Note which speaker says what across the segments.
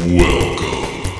Speaker 1: Welcome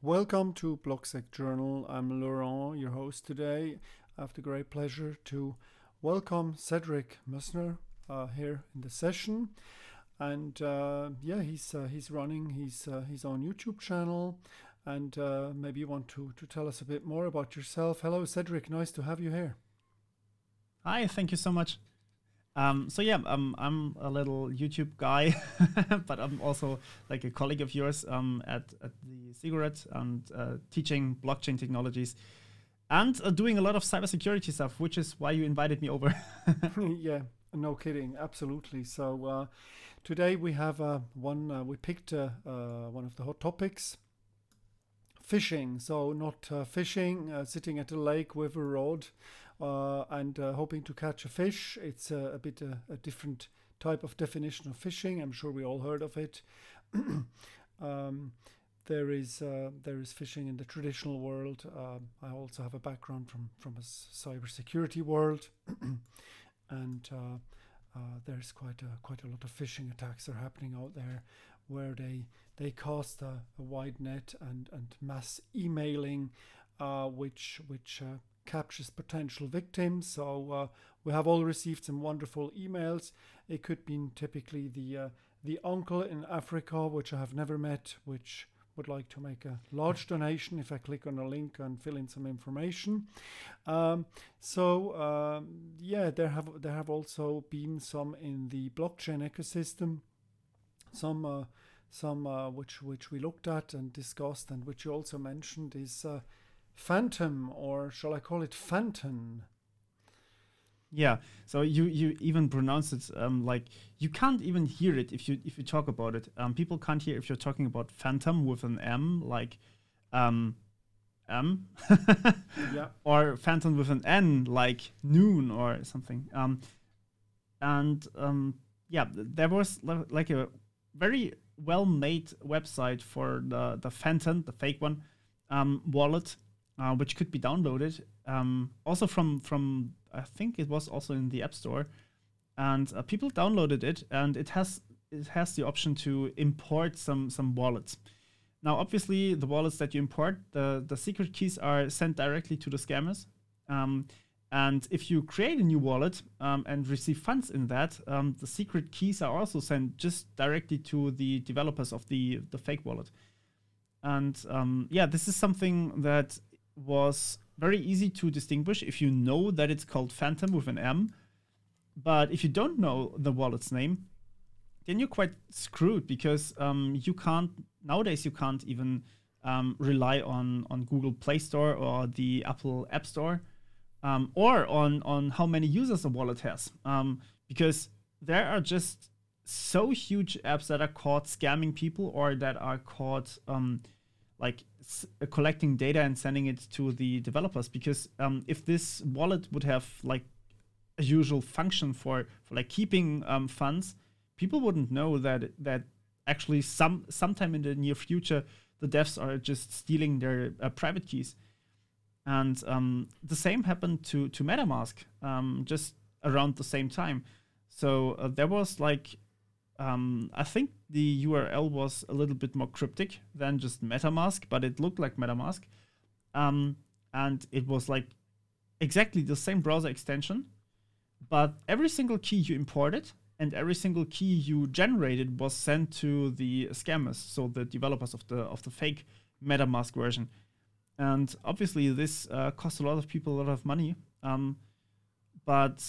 Speaker 1: Welcome to BlockSec Journal. I'm Laurent, your host today. I have the great pleasure to welcome Cedric Mössner uh, here in the session. And uh, yeah, he's uh, he's running his uh, his own YouTube channel, and uh, maybe you want to to tell us a bit more about yourself. Hello, Cedric. Nice to have you here.
Speaker 2: Hi, thank you so much. Um, so yeah, um, I'm a little YouTube guy, but I'm also like a colleague of yours um, at, at the Cigarette and uh, teaching blockchain technologies and uh, doing a lot of cybersecurity stuff, which is why you invited me over.
Speaker 1: yeah, no kidding, absolutely. So uh, today we have uh, one. Uh, we picked uh, one of the hot topics. Phishing, so not fishing, sitting at a lake with a rod, and uh, hoping to catch a fish. It's a, bit a, uh, a, different type of definition of fishing. I'm sure we all heard of it. um, there is uh, there is fishing in the traditional world. Um, I also have a background from from a cybersecurity world, and uh, uh, there's quite a quite a lot of phishing attacks are happening out there, where they they cast a, a wide net and and mass emailing, which which captures potential victims. So uh, we have all received some wonderful emails. It could be typically the uh, the uncle in Africa, which I have never met, which would like to make a large donation if I click on a link and fill in some information. Um, so um, yeah, there have there have also been some in the blockchain ecosystem, some uh, some uh, which which we looked at and discussed, and which you also mentioned is uh, phantom, or shall I call it phantom?
Speaker 2: Yeah. So you you even pronounce it um, like you can't even hear it if you if you talk about it. Um, people can't hear if you're talking about phantom with an M, like um, M, yeah, or phantom with an N, like noon or something. Um, and um, yeah, there was like a very well made website for the the phantom, the fake one, um, wallet uh, which could be downloaded. Um, also from from I think it was also in the App Store, and uh, people downloaded it, and it has it has the option to import some some wallets. Now, obviously, the wallets that you import, the the secret keys are sent directly to the scammers. Um, and if you create a new wallet um, and receive funds in that, um, the secret keys are also sent just directly to the developers of the the fake wallet. And um, yeah, this is something that was very easy to distinguish if you know that it's called Phantom with an M. But if you don't know the wallet's name, then you're quite screwed because um, you can't nowadays you can't even um, rely on on Google Play Store or the Apple App Store um, or on on how many users a wallet has um, because there are just so huge apps that are caught scamming people or that are caught um, like s- uh, collecting data and sending it to the developers because um, if this wallet would have like a usual function for for like keeping um, funds people wouldn't know that that actually some sometime in the near future the devs are just stealing their uh, private keys. And um, the same happened to to metamask um, just around the same time. So uh, there was like um, I think the URL was a little bit more cryptic than just MetaMask, but it looked like MetaMask. Um, and it was like exactly the same browser extension, but every single key you imported and every single key you generated was sent to the scammers, so the developers of the of the fake MetaMask version. And obviously, this uh, cost a lot of people a lot of money. Um, but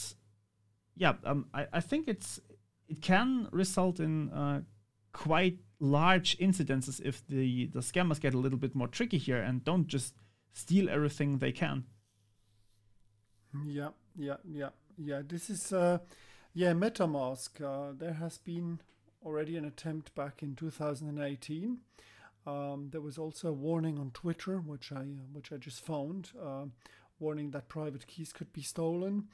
Speaker 2: yeah, um, I, I think it's it can result in uh, quite large incidences if the, the scammers get a little bit more tricky here and don't just steal everything they can.
Speaker 1: Yeah, yeah, yeah, yeah. This is, uh, yeah, MetaMask. Uh, there has been already an attempt back in 2018. Um, there was also a warning on Twitter, which I uh, which I just found, uh, warning that private keys could be stolen.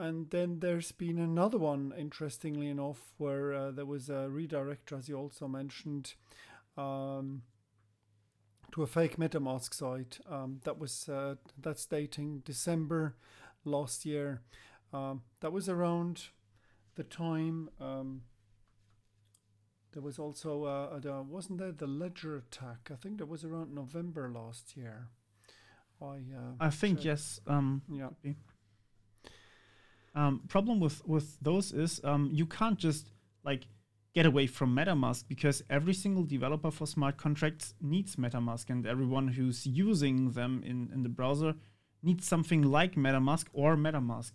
Speaker 1: And then there's been another one, interestingly enough, where uh, there was a redirect, as you also mentioned, um, to a fake MetaMask site. Um, that was uh, that's dating December last year. Um, that was around the time um, there was also uh, there wasn't there the ledger attack. I think that was around November last year. I uh,
Speaker 2: I think
Speaker 1: checked.
Speaker 2: yes. Um,
Speaker 1: Yeah.
Speaker 2: Um, problem with with those is um, you can't just like get away from MetaMask because every single developer for smart contracts needs MetaMask, and everyone who's using them in in the browser needs something like MetaMask or MetaMask.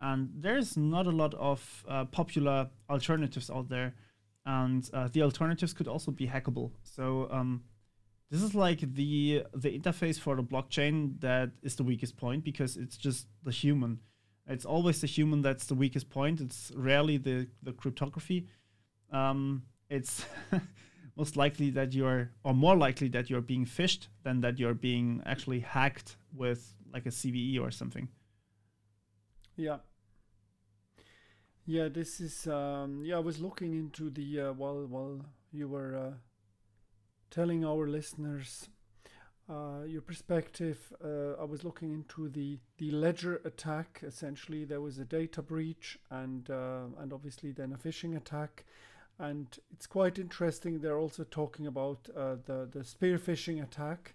Speaker 2: And there's not a lot of uh, popular alternatives out there, and uh, the alternatives could also be hackable. So um, this is like the the interface for the blockchain that is the weakest point because it's just the human. It's always the human that's the weakest point. It's rarely the the cryptography. Um, it's most likely that you're, or more likely that you're being phished than that you're being actually hacked with like a CVE or something.
Speaker 1: Yeah. Yeah, this is um yeah, I was looking into the uh, while while you were uh, telling our listeners uh, your perspective, uh, I was looking into the the ledger attack. Essentially, there was a data breach and uh, and obviously then a phishing attack. And it's quite interesting. They're also talking about uh, the the spear phishing attack,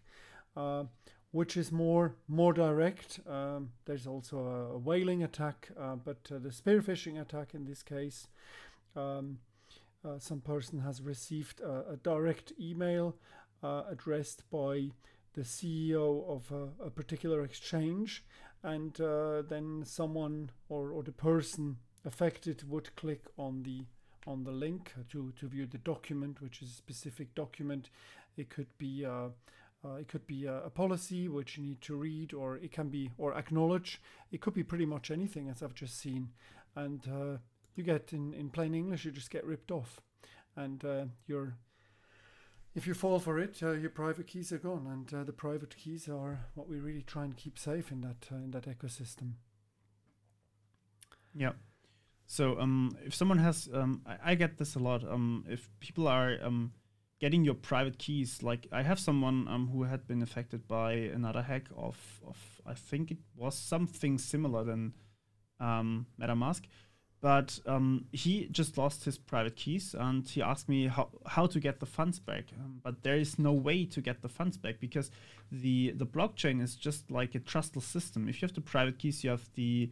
Speaker 1: uh, which is more more direct. Um, there's also a, whaling attack, but the spear phishing attack in this case, um, some person has received a, a direct email addressed by the CEO of a, a particular exchange, and uh, then someone or, or the person affected would click on the on the link to, to view the document, which is a specific document. It could be uh, uh, it could be a, a policy which you need to read, or it can be or acknowledge. It could be pretty much anything, as I've just seen, and uh, you get in in plain English, you just get ripped off, and uh, you're if you fall for it, uh, your private keys are gone, and uh, the private keys are what we really try and keep safe in that uh, in that ecosystem.
Speaker 2: Yeah. So um, if someone has, um, I, I get this a lot. Um, if people are um, getting your private keys, like I have someone um, who had been affected by another hack of, of I think it was something similar than um, MetaMask, but um, he just lost his private keys and he asked me how, how to get the funds back. Um, but there is no way to get the funds back because the the blockchain is just like a trustless system. If you have the private keys, you have the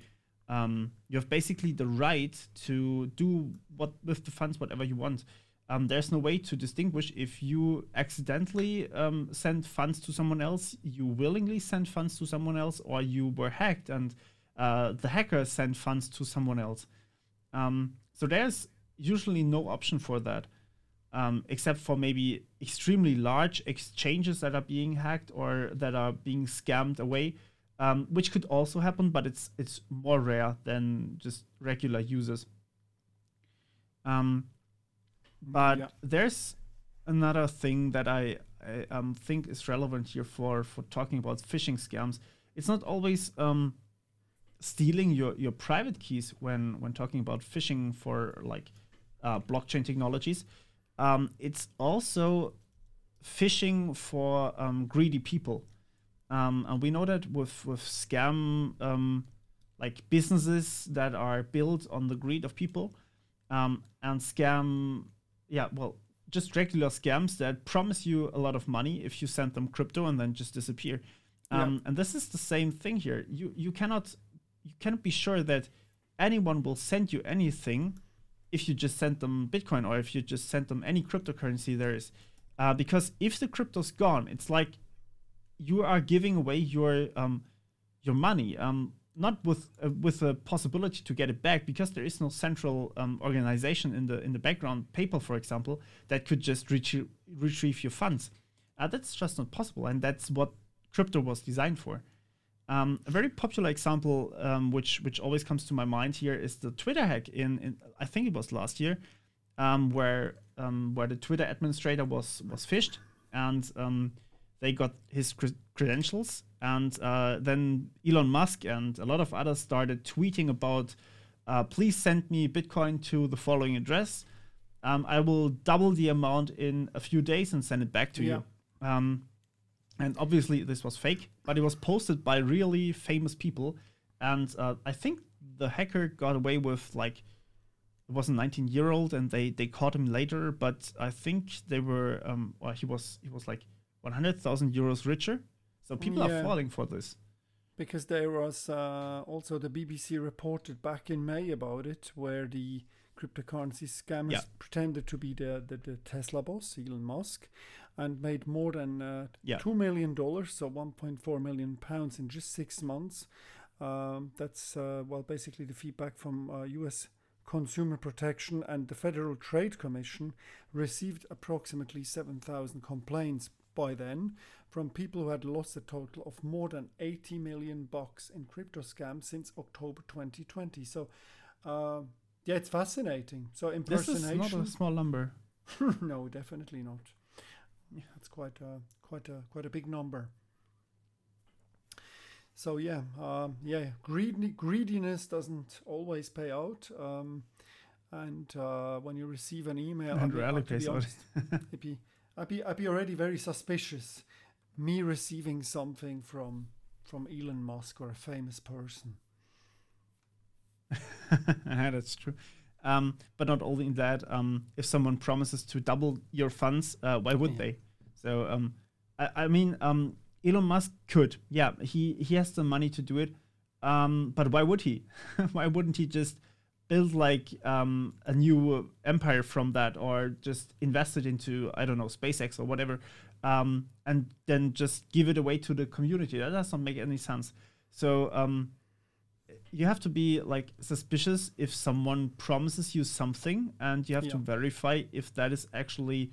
Speaker 2: um, you have basically the right to do what with the funds whatever you want. Um, there's no way to distinguish if you accidentally um, send funds to someone else, you willingly send funds to someone else, or you were hacked and uh, the hacker sent funds to someone else. Um, so there's usually no option for that, um, except for maybe extremely large exchanges that are being hacked or that are being scammed away um, which could also happen, but it's it's more rare than just regular users. Um, but
Speaker 1: Yeah.
Speaker 2: there's another thing that I, I um, think is relevant here for for talking about phishing scams. It's not always um, stealing your your private keys when when talking about phishing for like uh, blockchain technologies. Um, it's also phishing for um, greedy people. Um, and we know that with with scam um, like businesses that are built on the greed of people, um, and scam, yeah, well, just regular scams that promise you a lot of money if you send them crypto and then just disappear.
Speaker 1: Yeah.
Speaker 2: Um, And this is the same thing here. You you cannot you cannot be sure that anyone will send you anything if you just send them Bitcoin or if you just send them any cryptocurrency there is. Uh, because if the crypto's gone, it's like you are giving away your um, your money, um, not with uh, with a possibility to get it back, because there is no central um, organization in the in the background, PayPal, for example, that could just retrie- retrieve your funds. Uh, that's just not possible, and that's what crypto was designed for. Um, a very popular example, um, which which always comes to my mind here, is the Twitter hack in, in I think it was last year, um, where um, where the Twitter administrator was was phished, and um, they got his cre- credentials, and uh, then Elon Musk and a lot of others started tweeting about, uh, please send me Bitcoin to the following address. Um, I will double the amount in a few days and send it back to
Speaker 1: Yeah.
Speaker 2: you. And obviously this was fake, but it was posted by really famous people, and uh, I think the hacker got away with like it was a 19 year old, and they they caught him later. But I think they were um, well, he was he was like 100,000 euros richer. So people
Speaker 1: Yeah.
Speaker 2: are falling for this.
Speaker 1: Because there was uh, also the BBC reported back in May about it, where the cryptocurrency scammers
Speaker 2: Yeah.
Speaker 1: pretended to be the, the, the Tesla boss, Elon Musk, and made more than uh,
Speaker 2: Yeah.
Speaker 1: $2 million, so 1.4 million pounds in just six months. Um, that's, uh, well, basically the feedback from uh, US Consumer Protection and the Federal Trade Commission received approximately 7,000 complaints by then from people who had lost a total of more than 80 million bucks in crypto scams since October 2020. So, uh, yeah, it's fascinating. So impersonation.
Speaker 2: This is not a small number.
Speaker 1: no, definitely not. Yeah, it's quite a quite a quite a big number. So yeah, um, yeah, greedy, greediness doesn't always pay out. Um, and uh, when you receive an email,
Speaker 2: And
Speaker 1: to be
Speaker 2: pays out.
Speaker 1: honest, I'd be, I'd be, I'd be already very suspicious. Me receiving something from from Elon Musk or a famous person.
Speaker 2: that's true. Um, but not only that, um, if someone promises to double your funds, uh, why would
Speaker 1: Yeah.
Speaker 2: they? So, um, I, I mean, um, Elon Musk could, yeah, he he has the money to do it. Um, but why would he? why wouldn't he just build like um, a new empire from that, or just invest it into I don't know SpaceX or whatever, um, and then just give it away to the community? That does not make any sense. So. You have to be like suspicious if someone promises you something and you have to verify if that is actually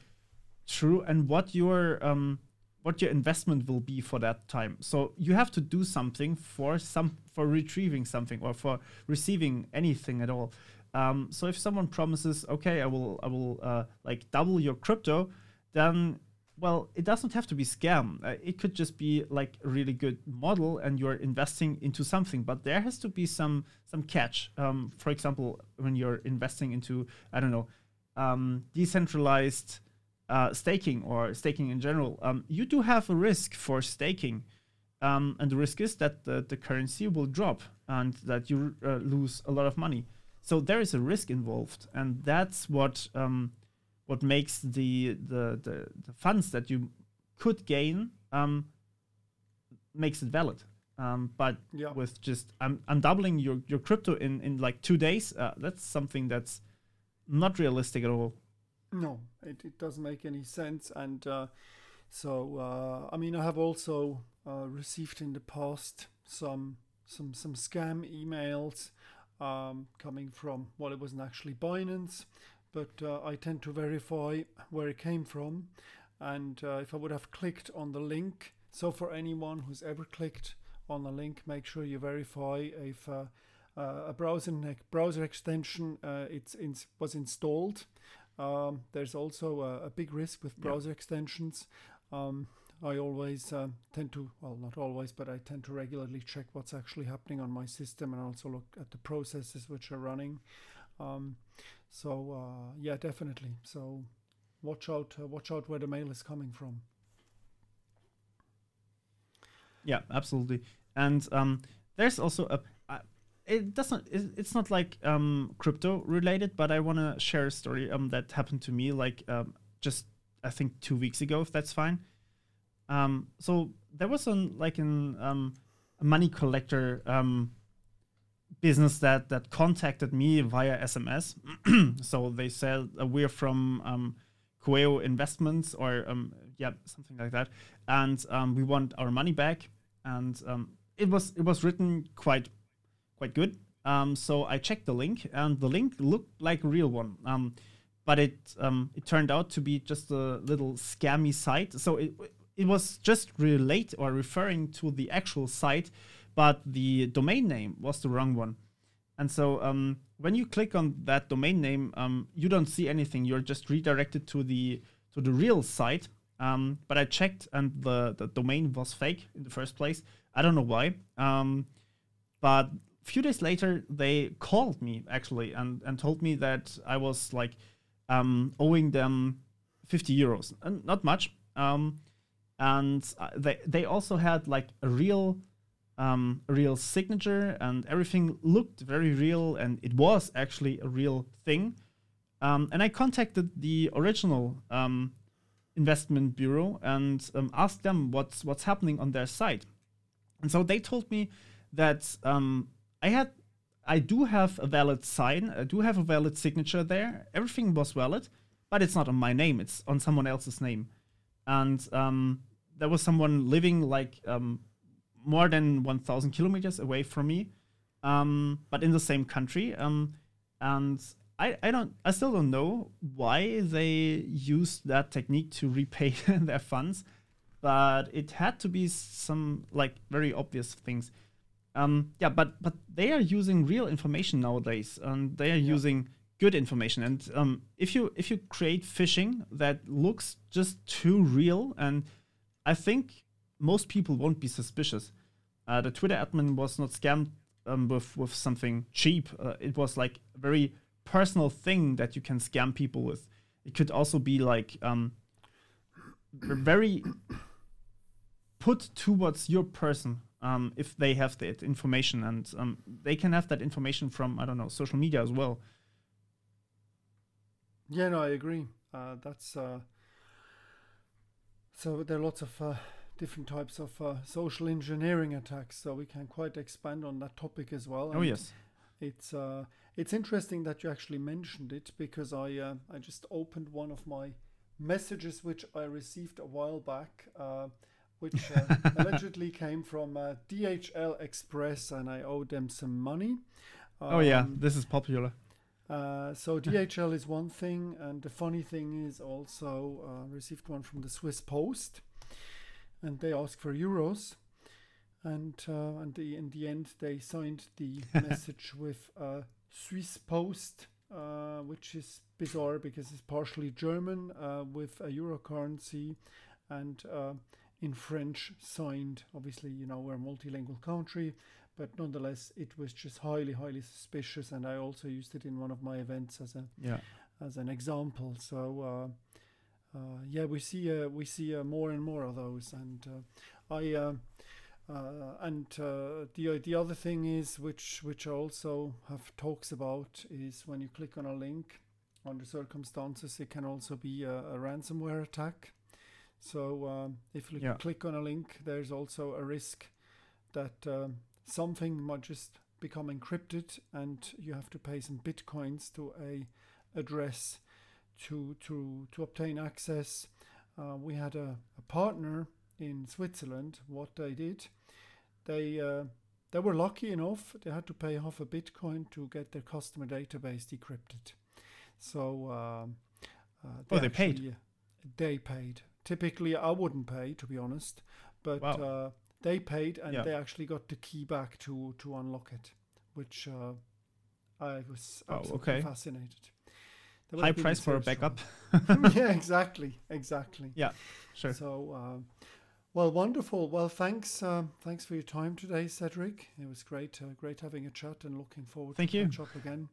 Speaker 2: true and what your um what your investment will be for that time. So you have to do something for some for retrieving something or for receiving anything at all. Um, so if someone promises okay i will i will uh, like double your crypto then well, it doesn't have to be scam. Uh, it could just be like a really good model, and you're investing into something. But there has to be some some catch. Um, for example, when you're investing into I don't know um, decentralized uh, staking or staking in general, um, you do have a risk for staking, um, and the risk is that the, the currency will drop and that you uh, lose a lot of money. So there is a risk involved, and that's what um, what makes the, the the the funds that you could gain um, makes it valid. Um, but
Speaker 1: Yeah.
Speaker 2: with just I'm I'm doubling your your crypto in in like two days. Uh, that's something that's not realistic at all.
Speaker 1: No, it, it doesn't make any sense. And uh, so, uh, I mean, I have also uh, received in the past some some some scam emails um, coming from well, it wasn't actually Binance, but uh, I tend to verify where it came from. And uh, if I would have clicked on the link, so for anyone who's ever clicked on a link, make sure you verify if uh, uh, a browser browser extension uh, it's ins- was installed. Um, there's also a, a big risk with
Speaker 2: Yeah.
Speaker 1: browser extensions. Um, I always um, tend to, well, not always, but I tend to regularly check what's actually happening on my system and also look at the processes which are running. Um, so uh, yeah, definitely. So watch out, uh, watch out where the mail is coming from.
Speaker 2: Yeah, absolutely. And um, there's also a. Uh, it doesn't. It's not like um, crypto related, but I want to share a story um, that happened to me like um, just I think two weeks ago, if that's fine. Um, so there was an like an um, a money collector um, business that that contacted me via SMS. so they said uh, we're from um, Coeo Investments or um, yeah something like that, and um, we want our money back. And um, it was it was written quite quite good. Um, so I checked the link, and the link looked like a real one. Um, but it it turned out to be just a little scammy site. So it it was just relate or referring to the actual site, but the domain name was the wrong one. And so um, when you click on that domain name, um, you don't see anything. You're just redirected to the to the real site. Um, but I checked, and the the domain was fake in the first place. I don't know why. Um, but a few days later, they called me actually and and told me that I was like um, owing them 50 euros, and not much. Um, and uh, they they also had like a real um, a real signature, and everything looked very real, and it was actually a real thing. Um, and I contacted the original um, investment bureau and um, asked them what's what's happening on their site. And so they told me that um, I had, I do have a valid sign, I do have a valid signature there. Everything was valid, but it's not on my name; it's on someone else's name. And um, there was someone living like um, more than 1,000 kilometers away from me, um, but in the same country. Um, and I, I don't I still don't know why they used that technique to repay their funds, but it had to be some like very obvious things. Um, yeah, but but they are using real information nowadays, and they are yeah. using good information. And um, if you if you create phishing that looks just too real, and I think most people won't be suspicious. Uh, the Twitter admin was not scammed um, with with something cheap. Uh, it was like a very personal thing that you can scam people with. It could also be like um, very put towards your person um, if they have that information, and um, they can have that information from I don't know social media as well.
Speaker 1: Yeah, no, I agree. Uh, that's uh, so there are lots of uh, different types of uh, social engineering attacks, so we can quite expand on that topic as well.
Speaker 2: Oh yes,
Speaker 1: it's uh, it's interesting that you actually mentioned it because I uh, I just opened one of my messages which I received a while back, uh, which uh, allegedly came from uh, DHL Express, and I owe them some money.
Speaker 2: Um, oh yeah, um, this is popular.
Speaker 1: Uh, so DHL is one thing, and the funny thing is also uh, received one from the Swiss Post, and they ask for euros, and uh, and the, in the end they signed the message with Swiss Post, uh, which is bizarre because it's partially German uh, with a euro currency and uh, in French signed. Obviously, you know, we're a multilingual country, but nonetheless, it was just highly, highly suspicious. And I also used it in one of my events as a
Speaker 2: yeah.
Speaker 1: as an example. So. Uh, uh, yeah, we see uh, we see more and more of those, and I uh, and uh, the the other thing is, which which I also have talks about, is when you click on a link, under circumstances, it can also be a, a ransomware attack. So um, if you yeah. click on a link, there's also a risk that um, something might just become encrypted, and you have to pay some bitcoins to a address to to to obtain access. Uh, we had a, a partner in Switzerland. What they did they uh, they were lucky enough. They had to pay half a Bitcoin to get their customer database decrypted. So um,
Speaker 2: uh, they oh, they actually, paid.
Speaker 1: They paid. Typically, I wouldn't pay to be honest, but wow. uh, they paid and yeah. they actually got the key back to to unlock it, which uh, I was oh, absolutely okay. fascinated.
Speaker 2: High price for a backup.
Speaker 1: yeah, exactly, exactly.
Speaker 2: Yeah, sure.
Speaker 1: So uh, well, wonderful. Well, thanks. Uh, thanks for your time today, Cedric. It was great. Uh, great having a chat, and looking forward
Speaker 2: Thank
Speaker 1: to
Speaker 2: you.
Speaker 1: catch up again.